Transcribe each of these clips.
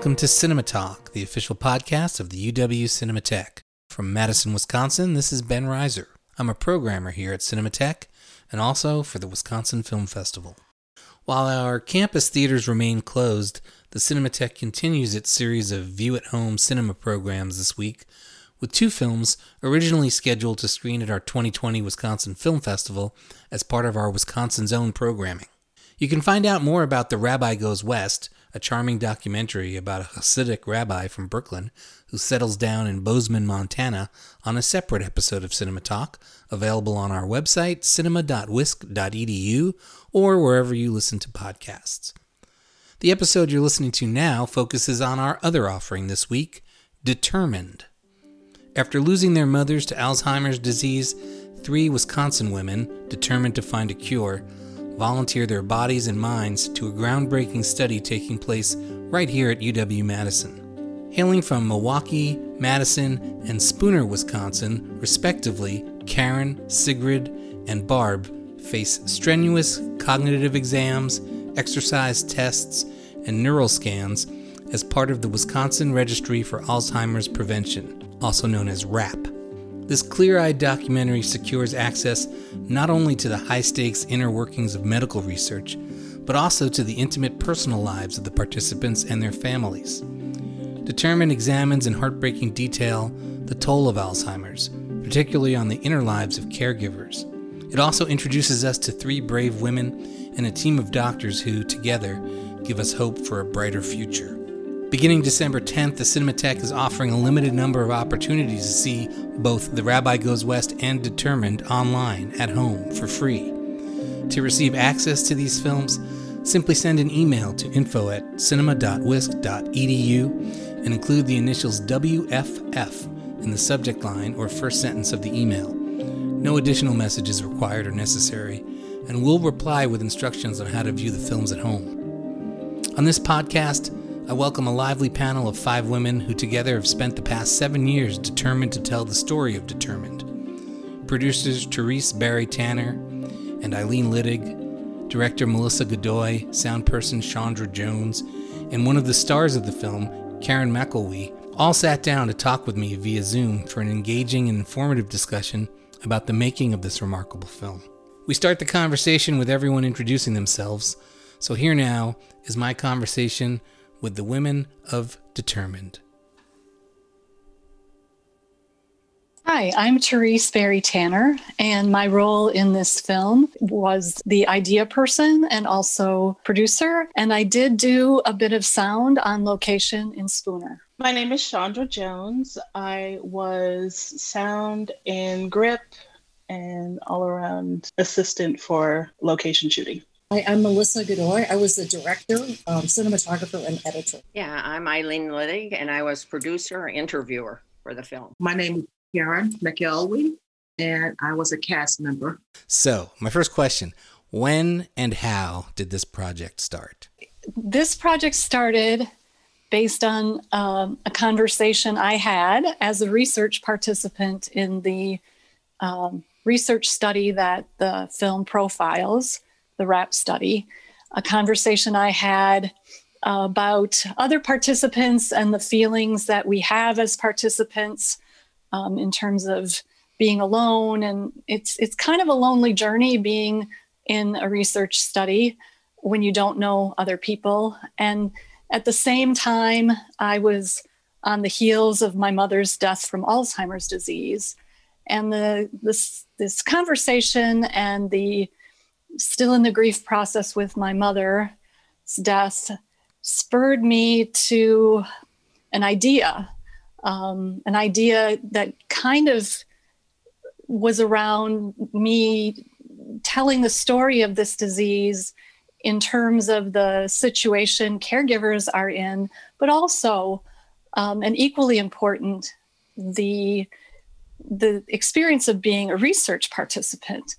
Welcome to Cinema Talk, the official podcast of the UW Cinematheque. From Madison, Wisconsin, this is Ben Reiser. I'm a programmer here at Cinematheque and also for the Wisconsin Film Festival. While our campus theaters remain closed, the Cinematheque continues its series of view at home cinema programs this week with two films originally scheduled to screen at our 2020 Wisconsin Film Festival as part of our Wisconsin Zone programming. You can find out more about The Rabbi Goes West a charming documentary about a Hasidic rabbi from Brooklyn who settles down in Bozeman, Montana, on a separate episode of Cinema Talk, available on our website, cinema.wisc.edu, or wherever you listen to podcasts. The episode you're listening to now focuses on our other offering this week, Determined. After losing their mothers to Alzheimer's disease, three Wisconsin women, determined to find a cure, volunteer their bodies and minds to a groundbreaking study taking place right here at UW Madison. Hailing from Milwaukee, Madison, and Spooner, Wisconsin, respectively, Karen, Sigrid, and Barb face strenuous cognitive exams, exercise tests, and neural scans as part of the Wisconsin Registry for Alzheimer's Prevention, also known as WRAP. This clear eyed documentary secures access not only to the high stakes inner workings of medical research, but also to the intimate personal lives of the participants and their families. Determined examines in heartbreaking detail the toll of Alzheimer's, particularly on the inner lives of caregivers. It also introduces us to three brave women and a team of doctors who, together, give us hope for a brighter future. Beginning December 10th, the Cinematheque is offering a limited number of opportunities to see both The Rabbi Goes West and Determined online at home for free. To receive access to these films, simply send an email to info at cinema.wisc.edu and include the initials WFF in the subject line or first sentence of the email. No additional message is required or necessary, and we'll reply with instructions on how to view the films at home. On this podcast, I welcome a lively panel of five women who together have spent the past seven years determined to tell the story of Determined. Producers Therese Barry Tanner and Eileen Littig, director Melissa Godoy, sound person Chandra Jones, and one of the stars of the film, Karen McElwee, all sat down to talk with me via Zoom for an engaging and informative discussion about the making of this remarkable film. We start the conversation with everyone introducing themselves, so here now is my conversation with the women of Determined. Hi, I'm Therese Barry Tanner, and my role in this film was the idea person and also producer. And I did do a bit of sound on location in Spooner. My name is Chandra Jones. I was sound and grip and all around assistant for location shooting. Hi, I'm Melissa Godoy. I was the director, um, cinematographer, and editor. Yeah, I'm Eileen Littig, and I was producer, and interviewer for the film. My name is Karen McElwee, and I was a cast member. So, my first question when and how did this project start? This project started based on um, a conversation I had as a research participant in the um, research study that the film profiles the WRAP study, a conversation I had about other participants and the feelings that we have as participants um, in terms of being alone. And it's, it's kind of a lonely journey being in a research study when you don't know other people. And at the same time, I was on the heels of my mother's death from Alzheimer's disease. And the, this, this conversation and the still in the grief process with my mother's death spurred me to an idea, um, an idea that kind of was around me telling the story of this disease in terms of the situation caregivers are in, but also, um, and equally important, the the experience of being a research participant.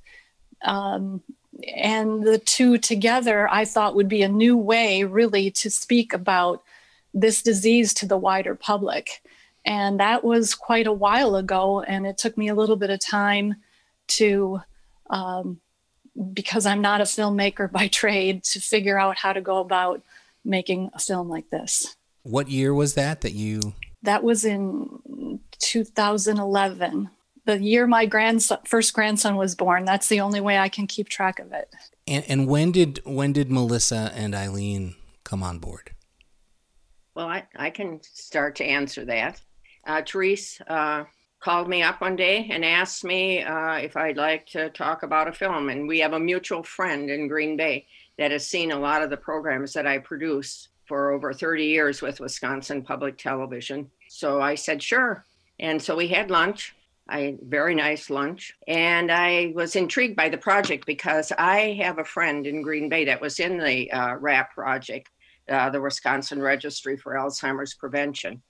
Um, and the two together i thought would be a new way really to speak about this disease to the wider public and that was quite a while ago and it took me a little bit of time to um, because i'm not a filmmaker by trade to figure out how to go about making a film like this What year was that that you? That was in 2011, the year my grandson, first grandson was born. That's the only way I can keep track of it. And, and when did when did Melissa and Eileen come on board? Well, I, I can start to answer that. Uh, Therese uh, called me up one day and asked me uh, if I'd like to talk about a film. And we have a mutual friend in Green Bay that has seen a lot of the programs that I produce for over 30 years with Wisconsin Public Television. So I said, sure. And so we had lunch. I very nice lunch, and I was intrigued by the project because I have a friend in Green Bay that was in the uh, WRAP project, uh, the Wisconsin Registry for Alzheimer's Prevention,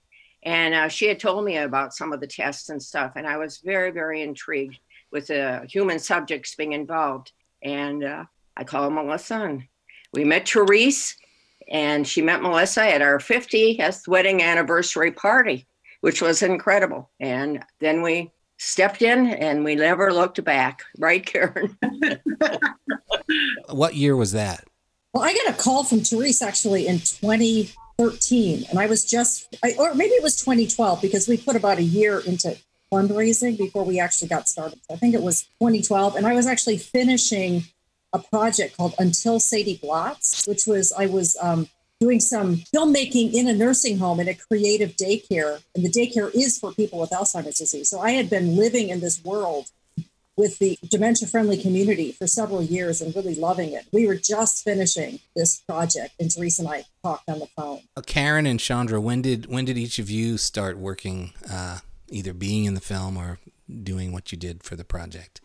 and uh, she had told me about some of the tests and stuff, and I was very very intrigued with the human subjects being involved. And uh, I called Melissa, and we met Therese, and she met Melissa at our 50th wedding anniversary party which was incredible. And then we stepped in and we never looked back. Right, Karen? what year was that? Well, I got a call from Therese actually in 2013, and I was just, I, or maybe it was 2012 because we put about a year into fundraising before we actually got started. I think it was 2012, and I was actually finishing a project called Until Sadie Blots, which was I was um, doing some filmmaking in a nursing home in a creative daycare. And the daycare is for people with Alzheimer's disease. So I had been living in this world with the dementia friendly community for several years and really loving it. We were just finishing this project and Teresa and I talked on the phone. Uh, Karen and Chandra, when did when did each of you start working uh, either being in the film or doing what you did for the project?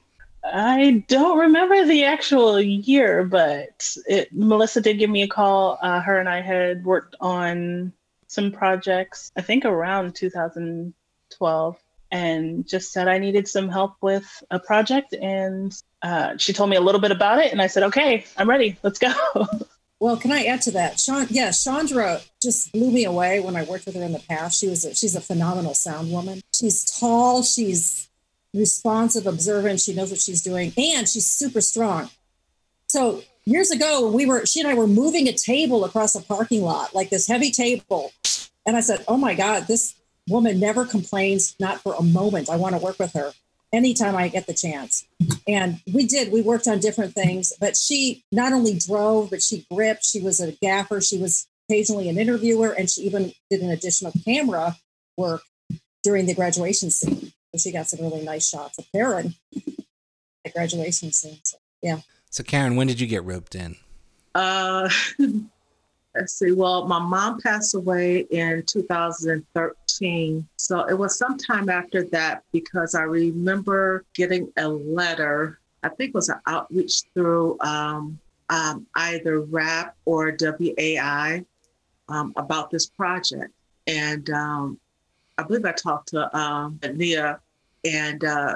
I don't remember the actual year, but it, Melissa did give me a call. Uh, her and I had worked on some projects, I think around 2012, and just said I needed some help with a project. And uh, she told me a little bit about it, and I said, okay, I'm ready. Let's go. Well, can I add to that? Sean, yeah, Chandra just blew me away when I worked with her in the past. She was a, she's a phenomenal sound woman. She's tall. She's responsive, observant. She knows what she's doing, and she's super strong. So years ago, we were she and I were moving a table across a parking lot, like this heavy table, and I said, "Oh my God, this woman never complains, not for a moment. I want to work with her anytime I get the chance." And we did. We worked on different things, but she not only drove, but she gripped. She was a gaffer. She was occasionally an interviewer, and she even did an additional camera work during the graduation scene she got some really nice shots of Karen at graduation scene. So, yeah. So Karen, when did you get roped in? Uh, let's see. Well, my mom passed away in 2013. So it was sometime after that because I remember getting a letter. I think it was an outreach through um, um, either WRAP or WAI um, about this project. And um, I believe I talked to um, Nia, and uh,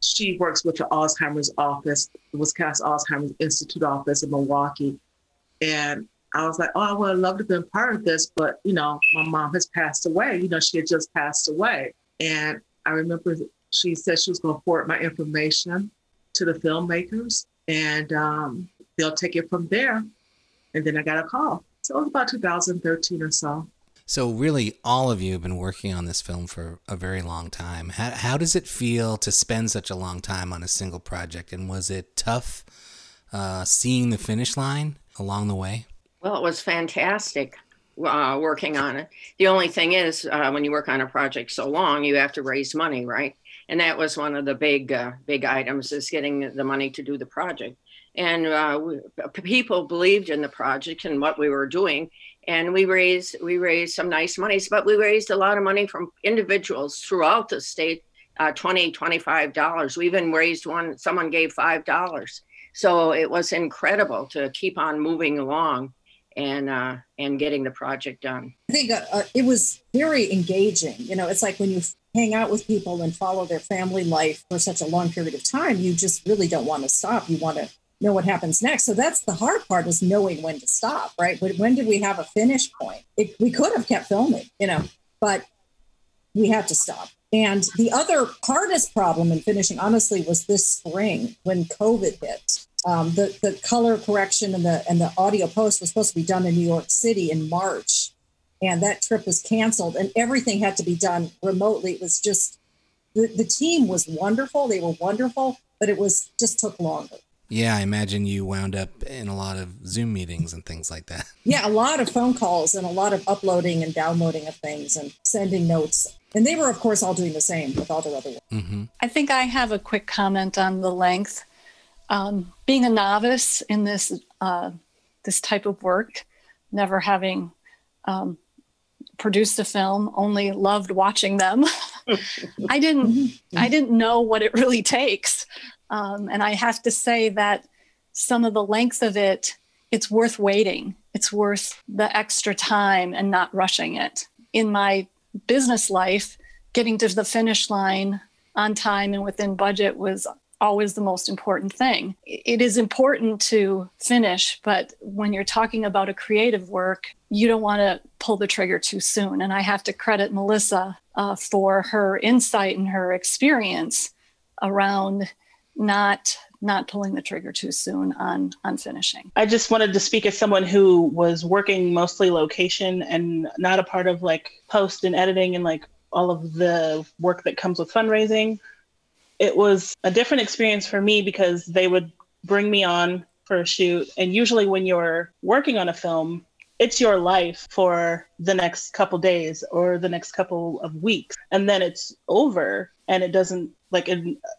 she works with the Alzheimer's office, the Wisconsin Alzheimer's Institute office in Milwaukee. And I was like, oh, I would have loved to have been part of this, but you know, my mom has passed away. You know, she had just passed away. And I remember she said she was going to forward my information to the filmmakers and um, they'll take it from there. And then I got a call. So it was about 2013 or so. So, really, all of you have been working on this film for a very long time. How, how does it feel to spend such a long time on a single project? And was it tough uh, seeing the finish line along the way? Well, it was fantastic uh, working on it. The only thing is, uh, when you work on a project so long, you have to raise money, right? And that was one of the big, uh, big items is getting the money to do the project. And uh, we, people believed in the project and what we were doing. And we raised we raised some nice monies but we raised a lot of money from individuals throughout the state uh, 20 25 dollars. We even raised one someone gave five dollars. So it was incredible to keep on moving along and uh, and getting the project done. I think uh, uh it was very engaging. You know it's like when you hang out with people and follow their family life for such a long period of time you just really don't want to stop. You want to know what happens next. So that's the hard part is knowing when to stop, right? When did we have a finish point? It, we could have kept filming, you know, but we had to stop. And the other hardest problem in finishing, honestly, was this spring when COVID hit. Um, the the color correction and the and the audio post was supposed to be done in New York City in March, and that trip was canceled, and everything had to be done remotely. It was just the, the team was wonderful. They were wonderful, but it was just took longer. Yeah, I imagine you wound up in a lot of Zoom meetings and things like that. Yeah, a lot of phone calls and a lot of uploading and downloading of things and sending notes. And they were, of course, all doing the same with all their other work. Mm-hmm. I think I have a quick comment on the length. Um, being a novice in this uh, this type of work, never having um, produced a film, only loved watching them. I didn't I didn't know what it really takes, um, and I have to say that some of the length of it, it's worth waiting. It's worth the extra time and not rushing it. In my business life, getting to the finish line on time and within budget was always the most important thing. It is important to finish, but when you're talking about a creative work, you don't want to pull the trigger too soon. And I have to credit Melissa uh, for her insight and her experience around not not pulling the trigger too soon on on finishing. I just wanted to speak as someone who was working mostly location and not a part of like post and editing and like all of the work that comes with fundraising. It was a different experience for me because they would bring me on for a shoot and usually when you're working on a film it's your life for the next couple days or the next couple of weeks and then it's over and it doesn't like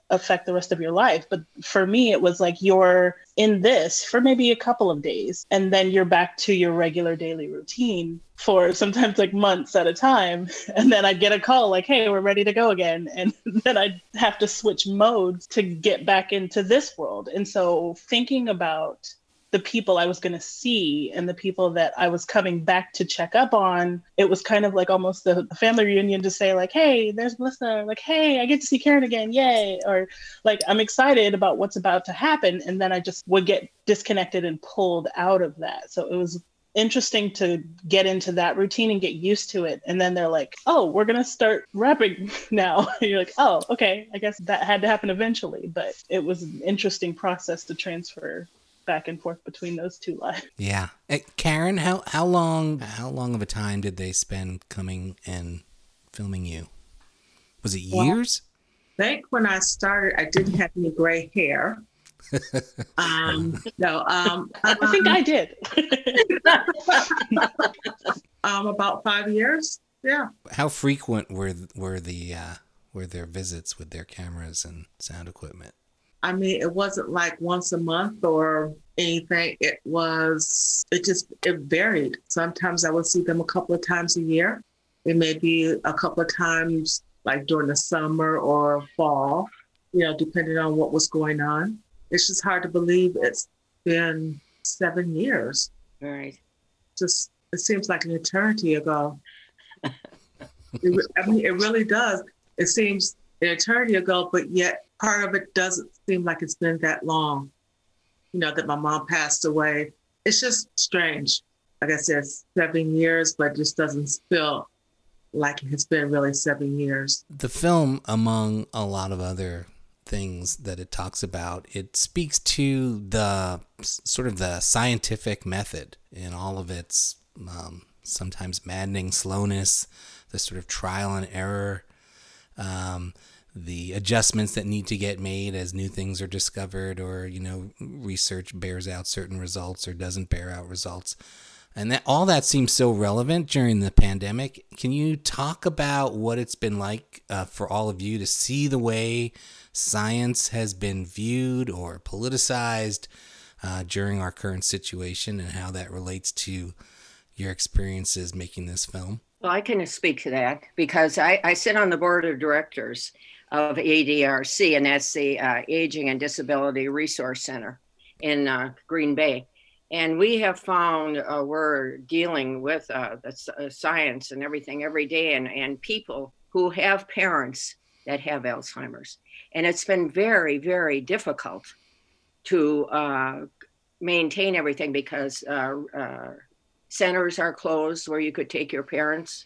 affect the rest of your life. But for me it was like you're in this for maybe a couple of days and then you're back to your regular daily routine for sometimes like months at a time. And then i'd get a call like hey we're ready to go again. And then i'd have to switch modes to get back into this world. And so thinking about the people I was going to see and the people that I was coming back to check up on, it was kind of like almost the family reunion to say like, "Hey, there's Melissa." Like, "Hey, I get to see Karen again. Yay!" Or like, "I'm excited about what's about to happen." And then I just would get disconnected and pulled out of that. So it was interesting to get into that routine and get used to it. And then they're like, "Oh, we're going to start wrapping now." you're like, "Oh, okay. I guess that had to happen eventually." But it was an interesting process to transfer back and forth between those two lives. Yeah, uh, Karen, how how long how long of a time did they spend coming and filming you? Was it Well, years? I think when I started, I didn't have any gray hair. um, no, um, I think I did. um, about five years. Yeah. how frequent were were the uh, were their visits with their cameras and sound equipment? I mean, it wasn't like once a month or anything. It was, it just, it varied. Sometimes I would see them a couple of times a year. It may be a couple of times like during the summer or fall, you know, depending on what was going on. It's just hard to believe it's been seven years. Right. Just, it seems like an eternity ago. it, I mean, it really does. It seems an eternity ago, but yet part of it doesn't seem like it's been that long. You know, that my mom passed away. It's just strange. Like I said, seven years, but it just doesn't feel like it's been really seven years. The film, among a lot of other things that it talks about, it speaks to the sort of the scientific method in all of its um, sometimes maddening slowness, the sort of trial and error, um, the adjustments that need to get made as new things are discovered, or you know, research bears out certain results or doesn't bear out results. And that all that seems so relevant during the pandemic. Can you talk about what it's been like uh, for all of you to see the way science has been viewed or politicized uh, during our current situation, and how that relates to your experiences making this film? Well, I can speak to that because I, I sit on the board of directors of ADRC, and that's the uh, Aging and Disability Resource Center in uh, Green Bay. And we have found uh, we're dealing with uh, the uh, science and everything every day, and, and people who have parents that have Alzheimer's. And it's been very, very difficult to uh, maintain everything because centers are closed where you could take your parents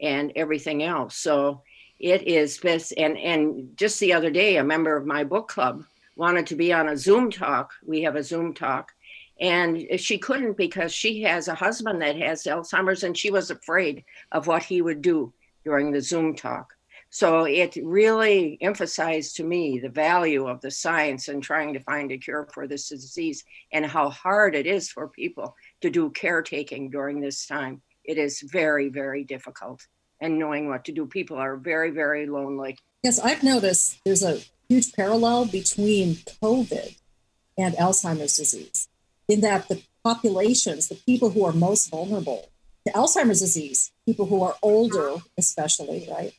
and everything else. So it is this And, and just the other day, a member of my book club wanted to be on a Zoom talk. We have a Zoom talk. And she couldn't because she has a husband that has Alzheimer's and she was afraid of what he would do during the Zoom talk. So it really emphasized to me the value of the science and trying to find a cure for this disease and how hard it is for people to do caretaking during this time. It is very, very difficult. And knowing what to do, people are very, very lonely. Yes, I've noticed there's a huge parallel between COVID and Alzheimer's disease, in that the populations, the people who are most vulnerable to Alzheimer's disease, people who are older, especially, right?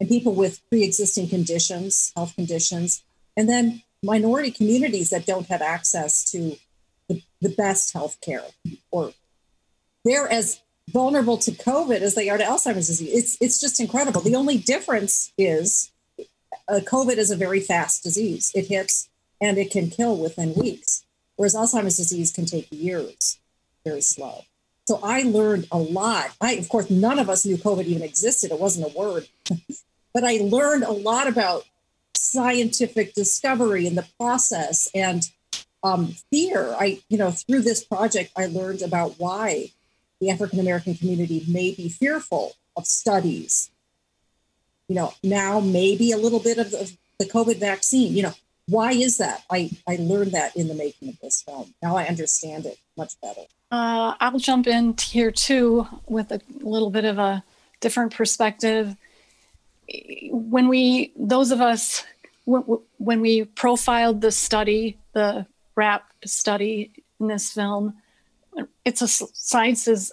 and people with pre-existing conditions, health conditions, and then minority communities that don't have access to the, the best health care or they're as vulnerable to COVID as they are to Alzheimer's disease. It's it's just incredible. The only difference is uh, COVID is a very fast disease. It hits and it can kill within weeks, whereas Alzheimer's disease can take years, very slow. So I learned a lot. I, of course, none of us knew COVID even existed. It wasn't a word. but I learned a lot about scientific discovery in the process and um, fear. I, you know, through this project, I learned about why the African American community may be fearful of studies. You know, now maybe a little bit of the, the COVID vaccine. You know, why is that? I, I learned that in the making of this film. Now I understand it much better. Uh, I'll jump in here too with a little bit of a different perspective. When we, those of us, when we profiled the study, the WRAP study in this film, it's a science is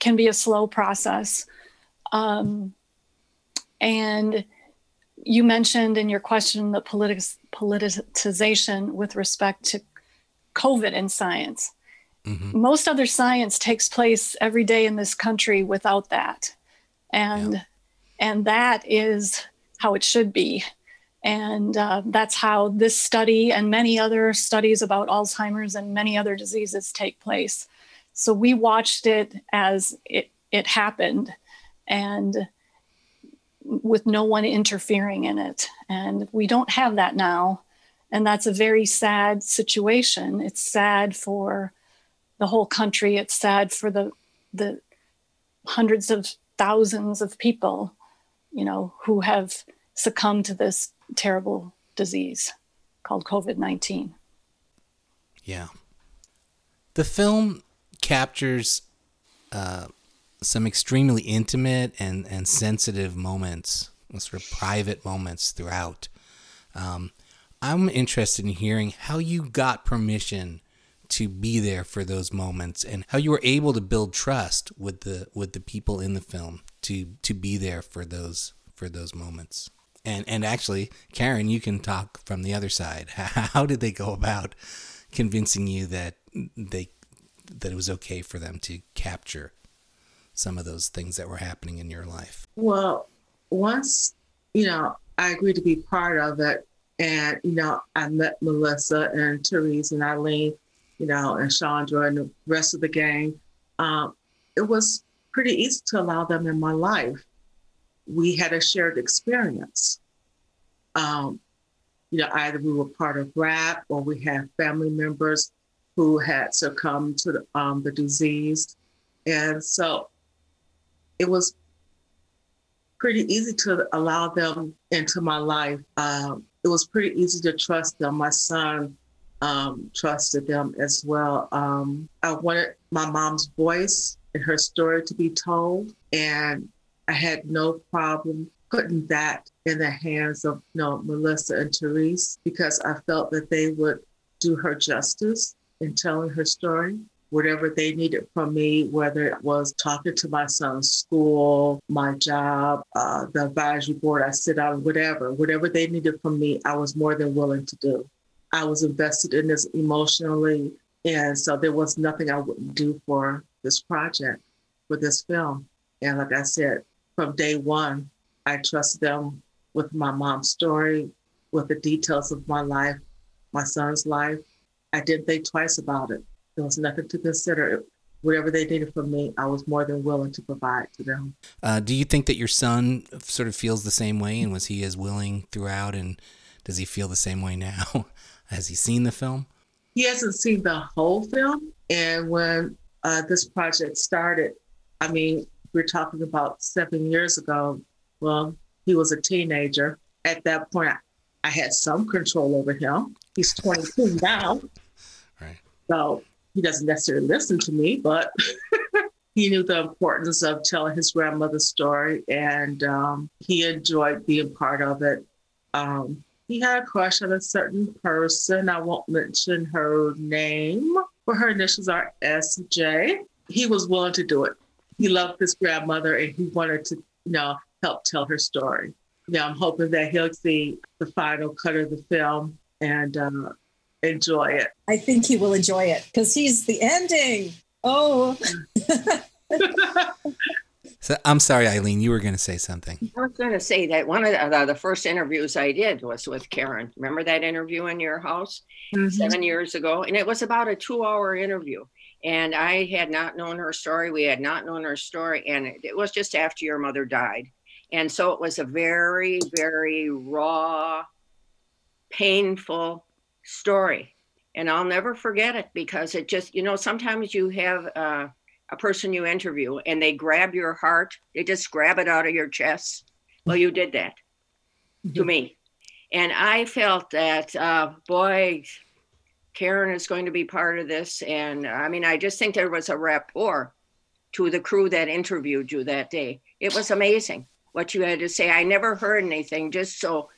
can be a slow process, um, and you mentioned in your question the politic- politicization with respect to COVID in science. Mm-hmm. Most other science takes place every day in this country without that. And yeah. and that is how it should be. And uh, that's how this study and many other studies about Alzheimer's and many other diseases take place. So we watched it as it, it happened and with no one interfering in it. And we don't have that now. And that's a very sad situation. It's sad for the whole country. It's sad for the the hundreds of thousands of people, you know, who have succumbed to this terrible disease called COVID nineteen. Yeah, the film captures uh, some extremely intimate and and sensitive moments, sort of private moments throughout. Um, I'm interested in hearing how you got permission to be there for those moments and how you were able to build trust with the with the people in the film to to be there for those for those moments and and actually karen you can talk from the other side how did they go about convincing you that they that it was okay for them to capture some of those things that were happening in your life well once you know i agreed to be part of it and you know i met melissa and therese and eileen you know, and Chandra and the rest of the gang, um, it was pretty easy to allow them in my life. We had a shared experience. Um, you know, either we were part of WRAP or we had family members who had succumbed to the, um, the disease. And so it was pretty easy to allow them into my life. Um, it was pretty easy to trust them. My son um, trusted them as well. Um, I wanted my mom's voice and her story to be told, and I had no problem putting that in the hands of you know, Melissa and Therese because I felt that they would do her justice in telling her story. Whatever they needed from me, whether it was talking to my son's school, my job, uh, the advisory board I sit on, whatever, whatever they needed from me, I was more than willing to do. I was invested in this emotionally. And so there was nothing I wouldn't do for this project, for this film. And like I said, from day one, I trust them with my mom's story, with the details of my life, my son's life. I didn't think twice about it. There was nothing to consider. Whatever they needed from me, I was more than willing to provide to them. Uh, do you think that your son sort of feels the same way? And was he as willing throughout? And does he feel the same way now? Has he seen the film? he hasn't seen the whole film. And when uh, this project started, I mean, we're talking about seven years ago. Well, he was a teenager. At that point, I had some control over him. He's 22 now. So he doesn't necessarily listen to me, but he knew the importance of telling his grandmother's story and um, he enjoyed being part of it. Um, he had a crush on a certain person. I won't mention her name, but her initials are SJ. He was willing to do it. He loved his grandmother and he wanted to, you know, help tell her story. Yeah, I'm hoping that he'll see the final cut of the film and uh, enjoy it. I think he will enjoy it because he's the ending. Oh. so, I'm sorry, Eileen, you were going to say something. I was going to say that one of the, the, first interviews I did was with Karen. Remember that interview in your house mm-hmm. seven years ago? And it was about a two hour interview. And I had not known her story. We had not known her story. And it, it was just after your mother died. And so it was a very, very raw, painful story. And I'll never forget it because it just, you know, sometimes you have uh, a person you interview and they grab your heart, they just grab it out of your chest. Well, you did that to me. And I felt that, uh, boy, Karen is going to be part of this. And I mean, I just think there was a rapport to the crew that interviewed you that day. It was amazing what you had to say. I never heard anything just so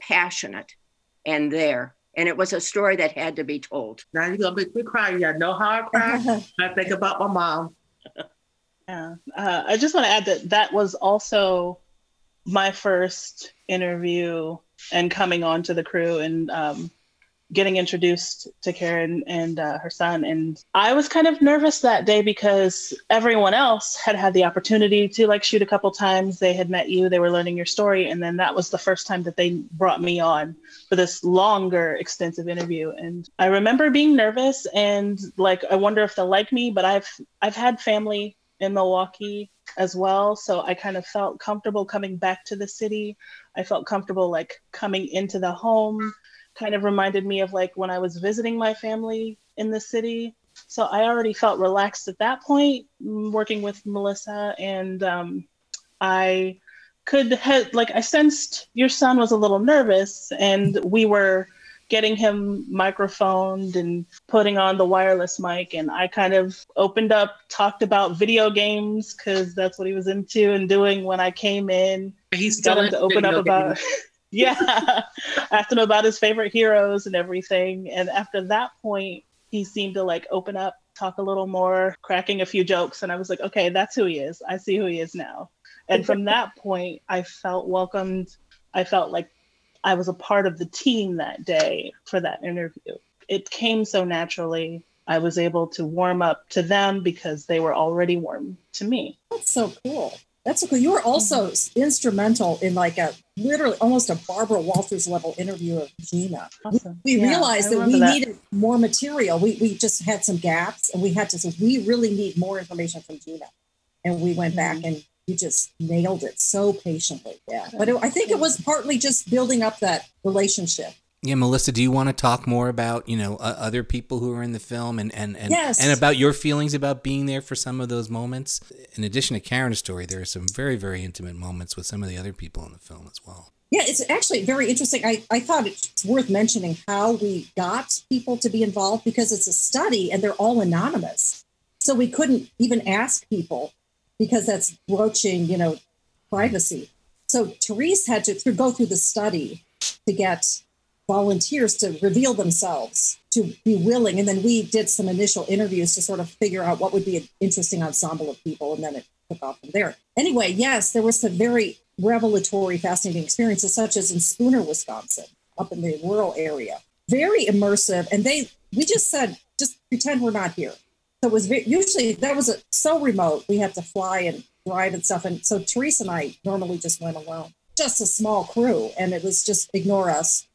passionate and there. And it was a story that had to be told. Now you're gonna make me cry. You know how I cry. I think about my mom. Yeah, uh, I just want to add that that was also my first interview and coming on to the crew and um, getting introduced to Karen and uh, her son. And I was kind of nervous that day because everyone else had had the opportunity to like shoot a couple times. They had met you, they were learning your story. And then that was the first time that they brought me on for this longer, extensive interview. And I remember being nervous and like, I wonder if they'll like me, but I've, I've had family in Milwaukee as well. So I kind of felt comfortable coming back to the city. I felt comfortable like coming into the home kind of reminded me of like when I was visiting my family in the city. So I already felt relaxed at that point mm, working with Melissa. And um, I could have, like, I sensed your son was a little nervous and we were getting him microphoned and putting on the wireless mic. And I kind of opened up, talked about video games because that's what he was into and doing when I came in. He's got him to open up about. yeah, I asked him about his favorite heroes and everything. And after that point, he seemed to like open up, talk a little more, cracking a few jokes. And I was like, okay, that's who he is. I see who he is now. And from that point, I felt welcomed. I felt like I was a part of the team that day for that interview. It came so naturally. I was able to warm up to them because they were already warm to me. That's so cool. That's so cool. You were also mm-hmm. instrumental in like a literally almost a Barbara Walters level interview of Gina. Awesome. We, we yeah, realized that we that. needed more material. We, we just had some gaps and we had to say, we really need more information from Gina. And we went mm-hmm. back and you just nailed it so patiently. Yeah. But it, I think it was partly just building up that relationship yeah, Melissa, do you want to talk more about you know uh, other people who are in the film and and and, yes. and about your feelings about being there for some of those moments? In addition to Karen's story, there are some very very intimate moments with some of the other people in the film as well. Yeah, it's actually very interesting. I, I thought it's worth mentioning how we got people to be involved because it's a study and they're all anonymous. So we couldn't even ask people because that's broaching, you know, privacy. So Therese had to go through the study to get volunteers to reveal themselves, to be willing. And then we did some initial interviews to sort of figure out what would be an interesting ensemble of people. And then it took off from there. Anyway, yes, there were some very revelatory, fascinating experiences, such as in Spooner, Wisconsin, up in the rural area. Very immersive. And they, we just said, just pretend we're not here. So it was very, usually that was a, so remote. We had to fly and drive and stuff. And so Teresa and I normally just went alone, just a small crew. And it was just ignore us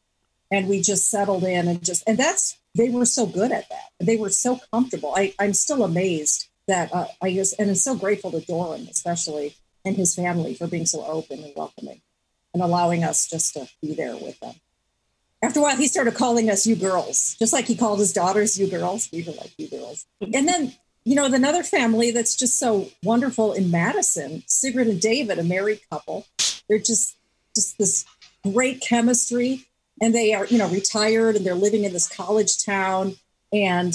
and we just settled in and just and that's they were so good at that they were so comfortable I, i'm still amazed that uh, i just and i'm so grateful to doran especially and his family for being so open and welcoming and allowing us just to be there with them after a while, he started calling us you girls, just like he called his daughters you girls. We were like you girls. And then, you know, another family that's just so wonderful in Madison, Sigrid and David, a married couple. They're just just this great chemistry. And they are, you know, retired and they're living in this college town. And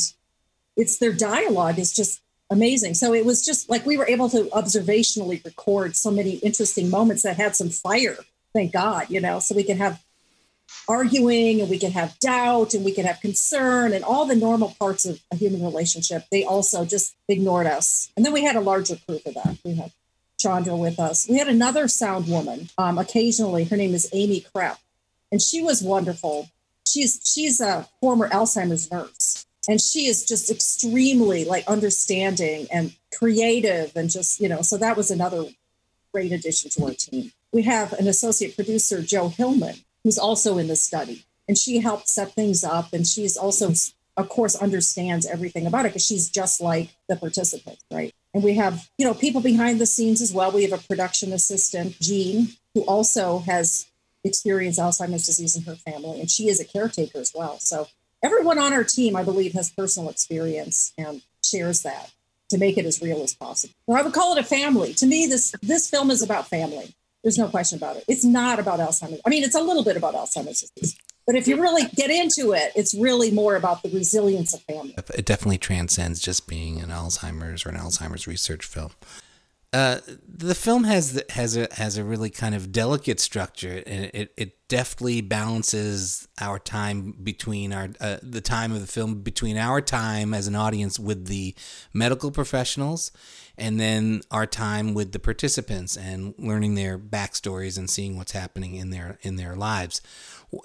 it's their dialogue is just amazing. So it was just like we were able to observationally record so many interesting moments that had some fire. Thank God, you know, so we can have arguing and we can have doubt and we can have concern and all the normal parts of a human relationship. They also just ignored us. And then we had a larger crew for that. We had Chandra with us. We had another sound woman um, occasionally. Her name is Amy Krepp, and she was wonderful. She's she's a former Alzheimer's nurse, and she is just extremely like understanding and creative, and just you know. So that was another great addition to our team. We have an associate producer, Joe Hillman, who's also in the study. And she helped set things up. And she's also, of course, understands everything about it because she's just like the participant right? And we have, you know, people behind the scenes as well. We have a production assistant, Jean, who also has experienced Alzheimer's disease in her family, and she is a caretaker as well. So everyone on our team, I believe, has personal experience and shares that to make it as real as possible. I would call it a family. To me, this this film is about family. There's no question about it. It's not about Alzheimer's. I mean, it's a little bit about Alzheimer's disease, but if you really get into it, it's really more about the resilience of family. It definitely transcends just being an Alzheimer's or an Alzheimer's research film. Uh, the film has has a has a really kind of delicate structure, and it, it deftly balances our time between our uh, the time of the film between our time as an audience with the medical professionals, and then our time with the participants and learning their backstories and seeing what's happening in their in their lives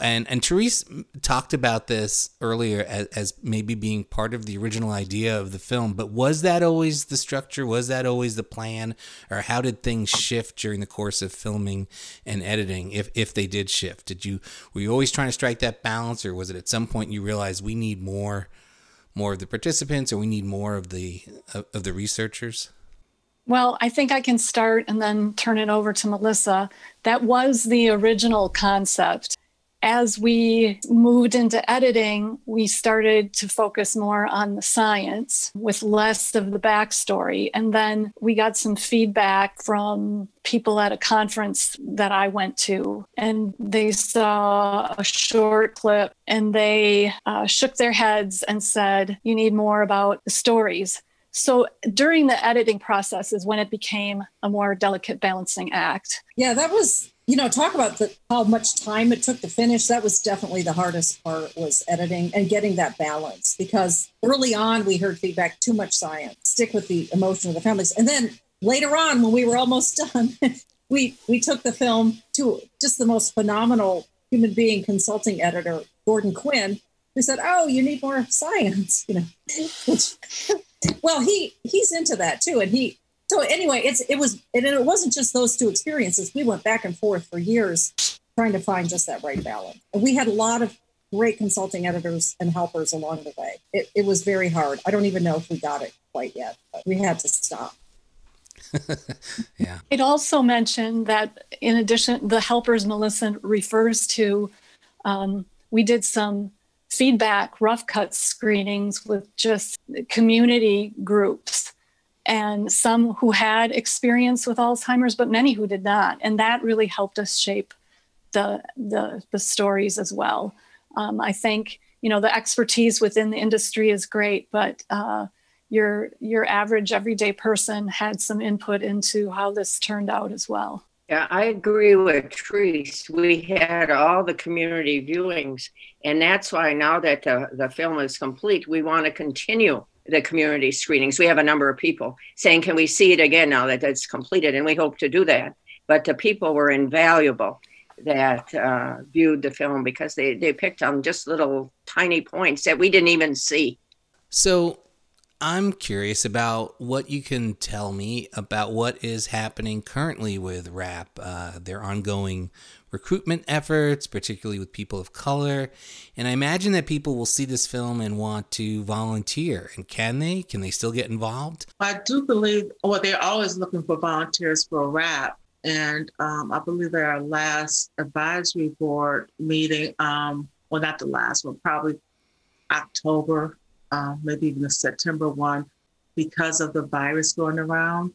and and Therese talked about this earlier as, as, maybe being part of the original idea of the film. But was that always the structure? Was that always the plan, or how did things shift during the course of filming and editing? If if they did shift, did you were you always trying to strike that balance, or was it at some point you realized we need more more of the participants, or we need more of the of, of the researchers? Well, I think I can start and then turn it over to Melissa. That was the original concept as we moved into editing, we started to focus more on the science with less of the backstory. And then we got some feedback from people at a conference that I went to, and they saw a short clip and they uh, shook their heads and said, You need more about the stories. So during the editing process is when it became a more delicate balancing act. Yeah, that was you know talk about the, how much time it took to finish. That was definitely the hardest part was editing and getting that balance because early on we heard feedback too much science. Stick with the emotion of the families. And then later on when we were almost done we we took the film to just the most phenomenal human being consulting editor gordon quinn who said oh you need more science you know well he he's into that too and he so anyway, it's it was and it wasn't just those two experiences. We went back and forth for years trying to find just that right balance. And we had a lot of great consulting editors and helpers along the way. It, it was very hard. I don't even know if we got it quite yet, but we had to stop. yeah. It also mentioned that in addition, the helpers Melissa refers to, um, we did some feedback rough cut screenings with just community groups and some who had experience with Alzheimer's, but many who did not. And that really helped us shape the, the, the stories as well. Um, I think, you know, the expertise within the industry is great, but uh, your, your average everyday person had some input into how this turned out as well. Yeah, I agree with Therese. We had all the community viewings, and that's why now that the, the film is complete, we want to continue the community screenings. We have a number of people saying, Can we see it again now that it's completed? And we hope to do that. But the people were invaluable that uh, viewed the film because they, they picked on just little tiny points that we didn't even see. So I'm curious about what you can tell me about what is happening currently with WRAP, uh, their ongoing recruitment efforts, particularly with people of color. And I imagine that people will see this film and want to volunteer. And can they? Can they still get involved? I do believe, well, they're always looking for volunteers for WRAP. And um, I believe at our last advisory board meeting, um, well, not the last one, probably October, uh, maybe even the September one, because of the virus going around.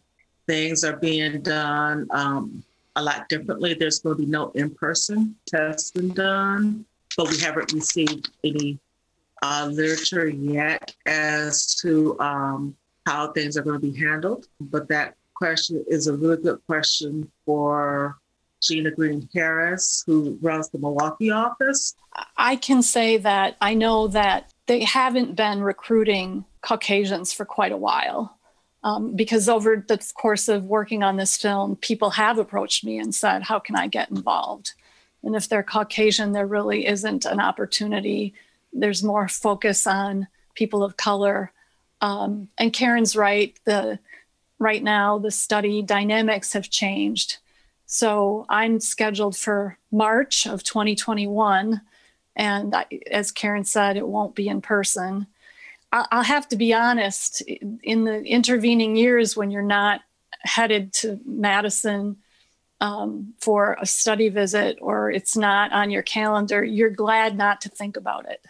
Things are being done um, a lot differently. There's going to be no in person testing done, but we haven't received any uh, literature yet as to um, how things are going to be handled. But that question is a really good question for Gina Green Harris, who runs the Milwaukee office. I can say that I know that they haven't been recruiting Caucasians for quite a while. Um, because over the course of working on this film, people have approached me and said, How can I get involved? And if they're Caucasian, there really isn't an opportunity. There's more focus on people of color. Um, and Karen's right. The right now the study dynamics have changed. So I'm scheduled for March of 2021. And I, as Karen said, it won't be in person. I'll have to be honest, in the intervening years when you're not headed to Madison um, for a study visit or it's not on your calendar, you're glad not to think about it.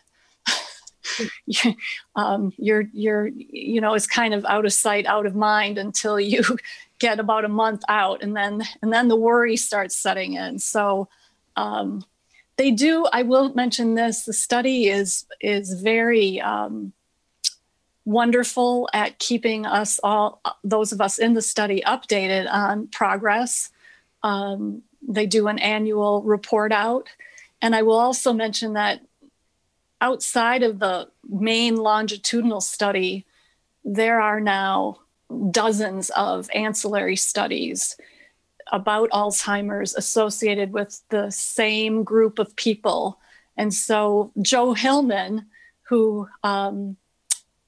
um, you're you're you know it's kind of out of sight out of mind until you get about a month out and then and then the worry starts setting in so um, they do i will mention this the study is is very um, wonderful at keeping us all those of us in the study updated on progress um, they do an annual report out and i will also mention that outside of the main longitudinal study there are now dozens of ancillary studies about Alzheimer's associated with the same group of people. And so, Joe Hillman, who um,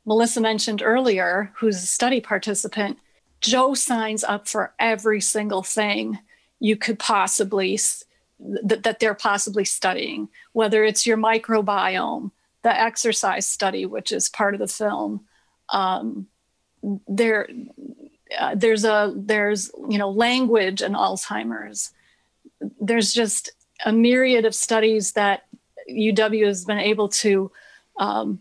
Melissa mentioned earlier, who's a study participant, Joe signs up for every single thing you could possibly that, that they're possibly studying, whether it's your microbiome, the exercise study, which is part of the film, um, there uh, there's a there's you know language and alzheimer's. There's just a myriad of studies that uw has been able to um,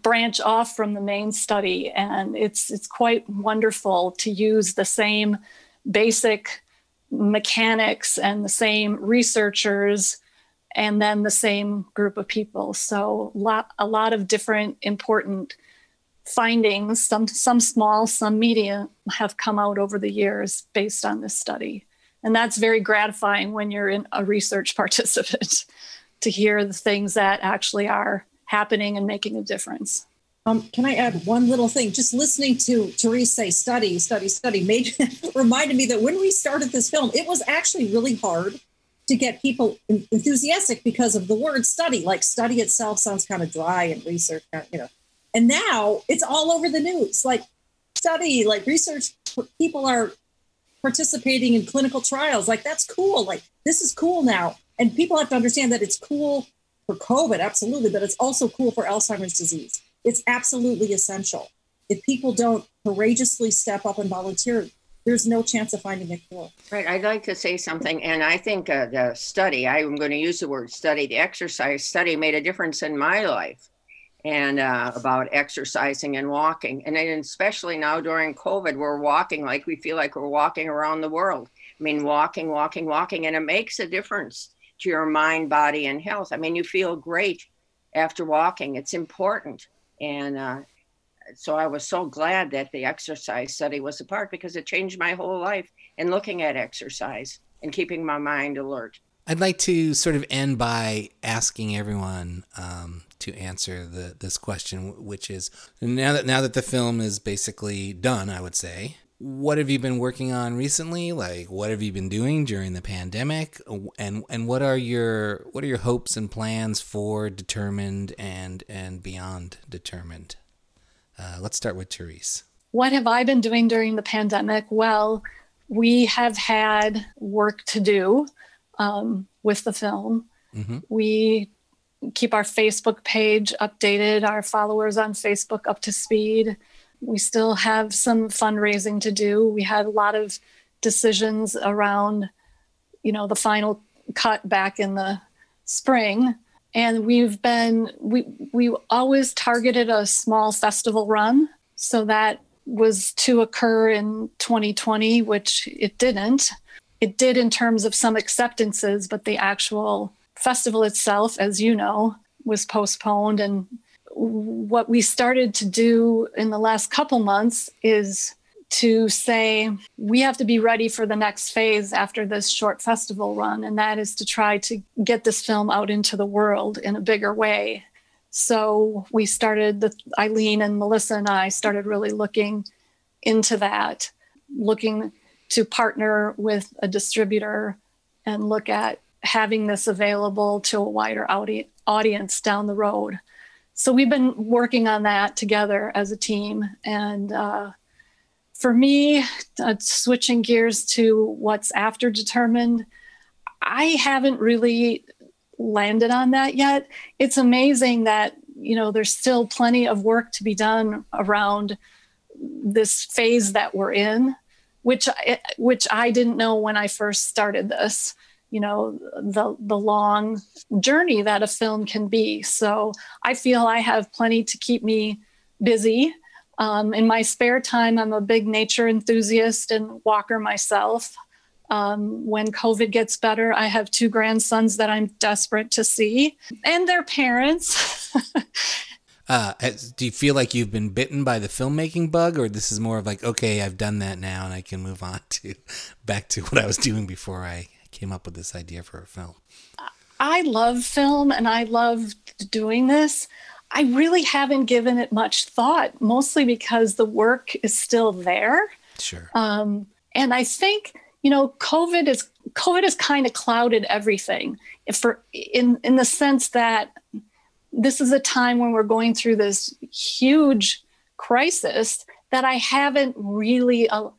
branch off from the main study and it's it's quite wonderful to use the same basic mechanics and the same researchers and then the same group of people so lot, a lot of different important findings, some some small, some medium, have come out over the years based on this study. And that's very gratifying when you're in a research participant to hear the things that actually are happening and making a difference. Um, can I add one little thing? Just listening to Therese say study, study, study made reminded me that when we started this film, it was actually really hard to get people enthusiastic because of the word study. Like study itself sounds kind of dry and research, you know. And now it's all over the news. Like study, like research, people are participating in clinical trials. Like that's cool. Like this is cool now. And people have to understand that it's cool for COVID, absolutely, but it's also cool for Alzheimer's disease. It's absolutely essential. If people don't courageously step up and volunteer, there's no chance of finding a cure. Right. I'd like to say something. And I think uh, the study, I'm going to use the word study, the exercise study made a difference in my life and uh, about exercising and walking. And then especially now during COVID, we're walking like we feel like we're walking around the world. I mean, walking, walking, walking, and it makes a difference to your mind, body, and health. I mean, you feel great after walking. It's important. And uh, so I was so glad that the exercise study was a part because it changed my whole life in looking at exercise and keeping my mind alert. I'd like to sort of end by asking everyone um, to answer the this question, which is now that now that the film is basically done, I would say, what have you been working on recently? Like, what have you been doing during the pandemic, and and what are your what are your hopes and plans for determined and and beyond determined? Uh, let's start with Therese. What have I been doing during the pandemic? Well, we have had work to do um, with the film. Mm-hmm. We keep our Facebook page updated, our followers on Facebook up to speed. We still have some fundraising to do. We had a lot of decisions around, you know, the final cut back in the spring. And we've been we we always targeted a small festival run. So that was to occur in 2020 which it didn't. It did in terms of some acceptances but the actual festival itself as you know was postponed and what we started to do in the last couple months is to say we have to be ready for the next phase after this short festival run, and that is to try to get this film out into the world in a bigger way. So we started, the, Eileen and Melissa and I started really looking into that, looking to partner with a distributor and look at having this available to a wider audi- audience down the road. So we've been working on that together as a team, and uh, for me, uh, switching gears to what's after determined, I haven't really landed on that yet. It's amazing that, you know, there's still plenty of work to be done around this phase that we're in, which which I didn't know when I first started this. You know, the the long journey that a film can be. So I feel I have plenty to keep me busy um, in my spare time, I'm a big nature enthusiast and walker myself. Um, when COVID gets better, I have two grandsons that I'm desperate to see and their parents. uh, do you feel like you've been bitten by the filmmaking bug, or this is more of like, okay, I've done that now and I can move on to back to what I was doing before I came up with this idea for a film? I love film and I love doing this. I really haven't given it much thought, mostly because the work is still there. Sure. Um, and I think you know, COVID is COVID has kind of clouded everything. For in in the sense that this is a time when we're going through this huge crisis that I haven't really. Uh,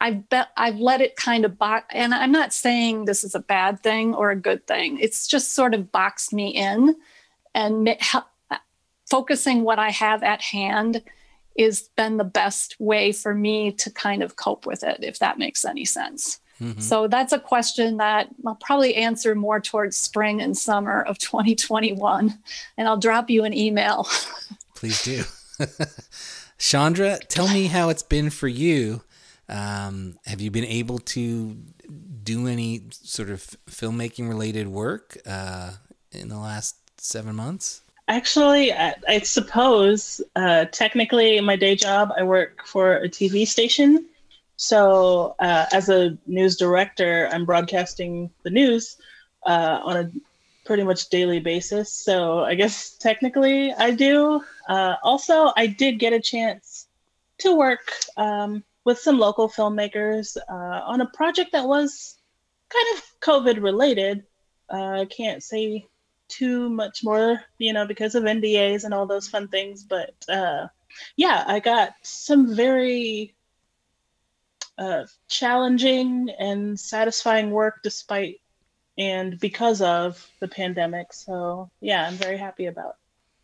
I've bet I've let it kind of box, and I'm not saying this is a bad thing or a good thing. It's just sort of boxed me in and focusing what I have at hand is been the best way for me to kind of cope with it, if that makes any sense. Mm-hmm. So that's a question that I'll probably answer more towards spring and summer of 2021. And I'll drop you an email. Please do. Chandra, tell me how it's been for you. Um, have you been able to do any sort of filmmaking related work uh, in the last seven months? Actually, I, I suppose uh, technically, my day job, I work for a TV station. So, uh, as a news director, I'm broadcasting the news uh, on a pretty much daily basis. So, I guess technically I do. Uh, also, I did get a chance to work um, with some local filmmakers uh, on a project that was kind of COVID related. Uh, I can't say too much more, you know, because of NDAs and all those fun things. But uh, yeah, I got some very uh, challenging and satisfying work despite and because of the pandemic. So yeah, I'm very happy about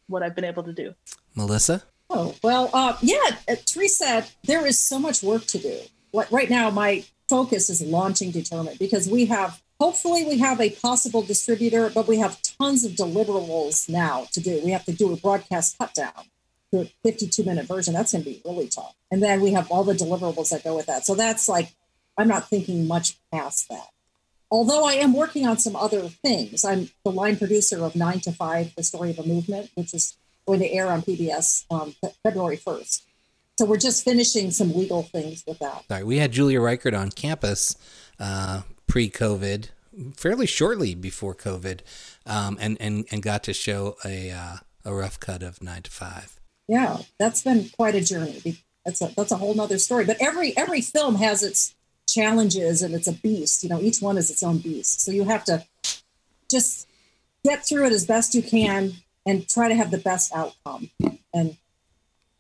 what I've been able to do. Melissa? Oh, well, uh, yeah, uh, Teresa, there is so much work to do. What, right now, my focus is launching Determined because we have hopefully we have a possible distributor, but we have tons of deliverables now to do. We have to do a broadcast cut down to a 52 minute version. That's going to be really tough. And then we have all the deliverables that go with that. So that's like, I'm not thinking much past that. Although I am working on some other things. I'm the line producer of Nine to Five, The Story of a Movement, which is going to air on PBS um, February 1st. So we're just finishing some legal things with that. Sorry, we had Julia Reichert on campus uh, pre-COVID, fairly shortly before COVID, um, and and and got to show a uh, a rough cut of nine to five. Yeah, that's been quite a journey. That's a that's a whole nother story. But every every film has its challenges and it's a beast. You know, each one is its own beast. So you have to just get through it as best you can and try to have the best outcome. And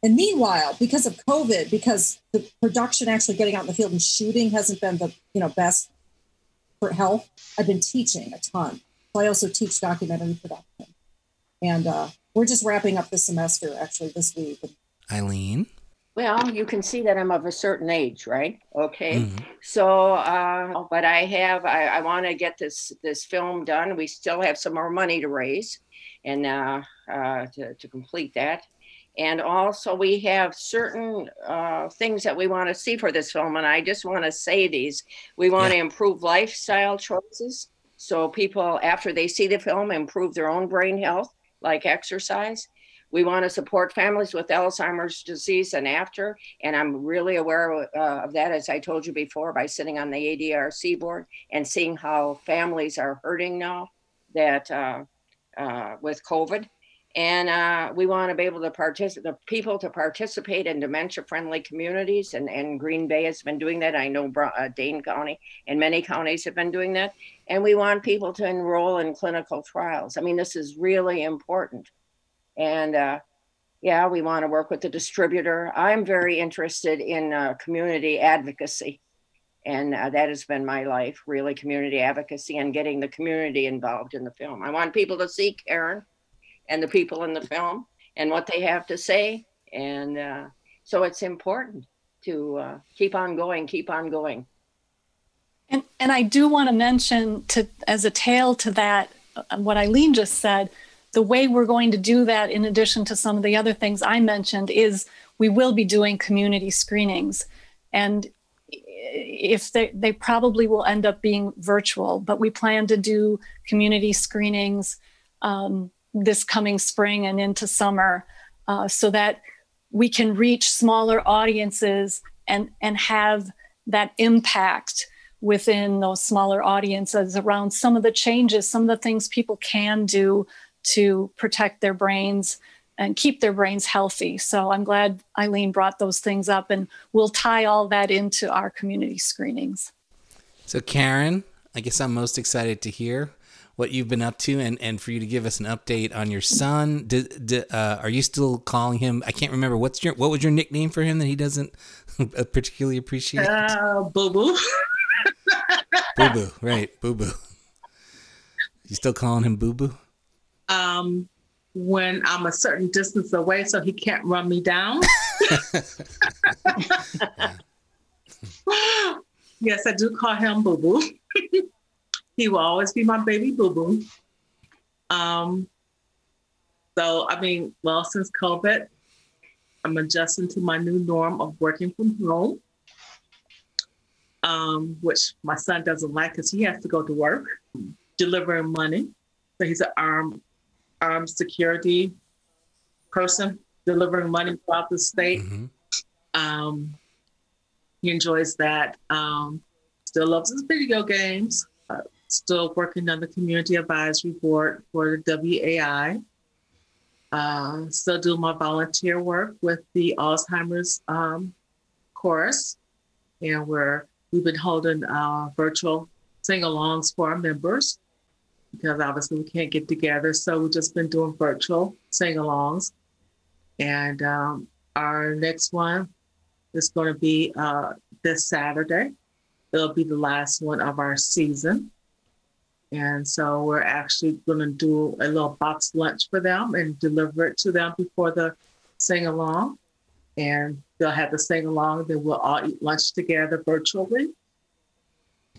and meanwhile, because of COVID, because the production actually getting out in the field and shooting hasn't been the you know best for health, I've been teaching a ton. So I also teach documentary production. And uh, we're just wrapping up the semester actually this week. Eileen? Well, you can see that I'm of a certain age, right? Okay. Mhm. So, uh, but I have, I, I want to get this this film done. We still have some more money to raise, and uh, uh, to to complete that. And also, we have certain uh, things that we want to see for this film, and I just want to say these. We want to improve lifestyle choices, so people after they see the film improve their own brain health, like exercise. We want to support families with Alzheimer's disease and after, and I'm really aware uh, of that, as I told you before, by sitting on the ADRC board and seeing how families are hurting now that uh, uh, with COVID. And uh, we want to be able to participate, the people to participate in dementia-friendly communities, and, and Green Bay has been doing that. I know uh, Dane County and many counties have been doing that. And we want people to enroll in clinical trials. I mean, this is really important. And uh, yeah, we want to work with the distributor. I'm very interested in uh, community advocacy. And uh, that has been my life, really, community advocacy and getting the community involved in the film. I want people to see Karen and the people in the film and what they have to say. And uh, so it's important to uh, keep on going, keep on going. And and I do want to mention to as a tail to that uh, what Eileen just said, the way we're going to do that in addition to some of the other things I mentioned is we will be doing community screenings and if they they probably will end up being virtual, but we plan to do community screenings um, this coming spring and into summer uh, so that we can reach smaller audiences and and have that impact within those smaller audiences around some of the changes, some of the things people can do to protect their brains and keep their brains healthy. So I'm glad Eileen brought those things up, and we'll tie all that into our community screenings. So, Karen, I guess I'm most excited to hear what you've been up to and, and for you to give us an update on your son. Did, did, uh, are you still calling him? I can't remember what's your what was your nickname for him that he doesn't particularly appreciate. Uh, boo boo. boo boo, right? Boo boo. You still calling him boo boo? Um, when I'm a certain distance away, so he can't run me down. yes, I do call him boo boo. he will always be my baby boo boo. Um, so I mean, well, since COVID, I'm adjusting to my new norm of working from home, um, which my son doesn't like because he has to go to work, delivering money. So he's an armed armed security person, delivering money throughout the state. Mhm. Um, he enjoys that. Um, still loves his video games. Uh, still working on the community advisory board for the WAI. Uh, still do my volunteer work with the Alzheimer's um, chorus, and we're we've been holding uh, virtual sing-alongs for our members because obviously we can't get together. So we've just been doing virtual sing-alongs, and um, our next one is going to be uh, this Saturday. It'll be the last one of our season. And so we're actually going to do a little box lunch for them and deliver it to them before the sing along. And they'll have the sing along, then we'll all eat lunch together virtually.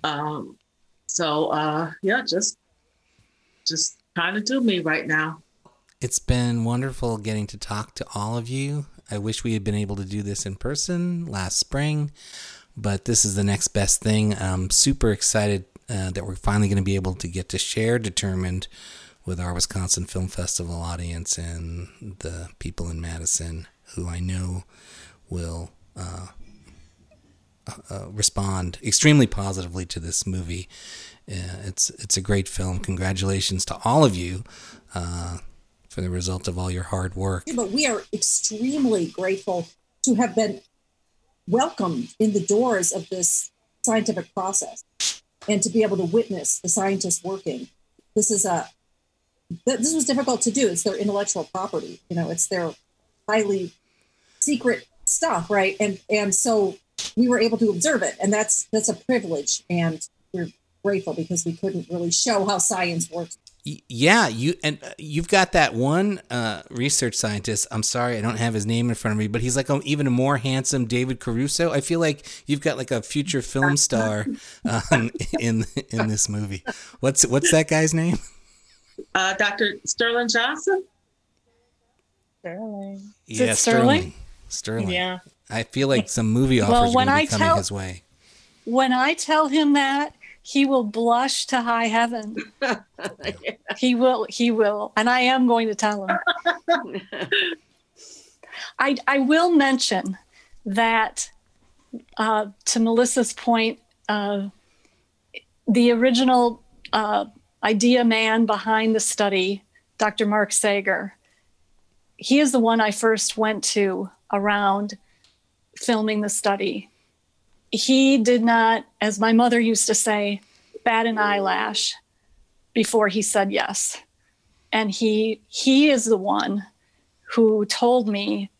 Um, so uh, yeah, just just trying to do me right now. It's been wonderful getting to talk to all of you. I wish we had been able to do this in person last spring, but this is the next best thing. I'm super excited uh, that we're finally going to be able to get to share Determined with our Wisconsin Film Festival audience and the people in Madison who I know will uh, uh, respond extremely positively to this movie. Uh, it's it's a great film. Congratulations to all of you uh, for the result of all your hard work. Yeah, but we are extremely grateful to have been welcomed in the doors of this scientific process and to be able to witness the scientists working. This is a this was difficult to do. It's their intellectual property. You know, it's their highly secret stuff, right? And and so we were able to observe it, and that's that's a privilege, and we're grateful because we couldn't really show how science works. Yeah, you and uh, you've got that one uh, research scientist. I'm sorry, I don't have his name in front of me, but he's like a, even a more handsome David Caruso. I feel like you've got like a future film star um, in in this movie. What's what's that guy's name? Uh, Dr. Sterling Johnson. Sterling. Is yeah, it Sterling? Sterling. Yeah. I feel like some movie offers Well, are when going to I be coming tell- his way. When I tell him that, he will blush to high heaven. He will, he will. And I am going to tell him. I, I will mention that uh, to Melissa's point, uh, the original uh, idea man behind the study, Dr. Mark Sager, he is the one I first went to around filming the study. He did not, as my mother used to say, bat an eyelash before he said yes. And he he is the one who told me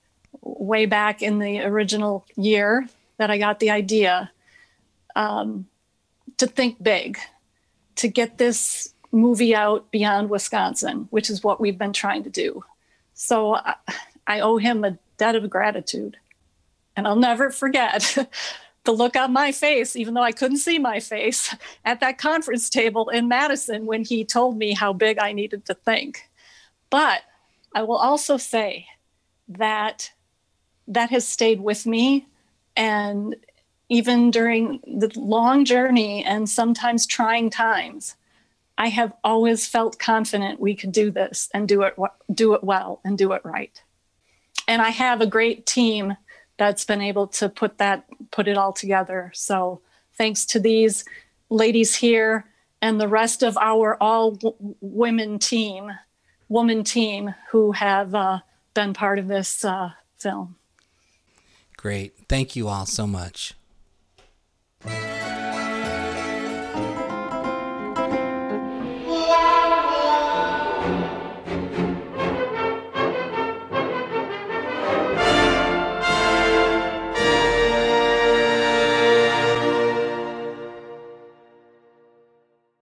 way back in the original year that I got the idea um, to think big, to get this movie out beyond Wisconsin, which is what we've been trying to do. So I, I owe him a debt of gratitude. And I'll never forget the look on my face, even though I couldn't see my face, at that conference table in Madison when he told me how big I needed to think. But I will also say that that has stayed with me. And even during the long journey and sometimes trying times, I have always felt confident we could do this and do it do it well and do it right. And I have a great team that's been able to put that put it all together. So thanks to these ladies here and the rest of our all w- women team, woman team who have uh, been part of this uh, film. Great. Thank you all so much.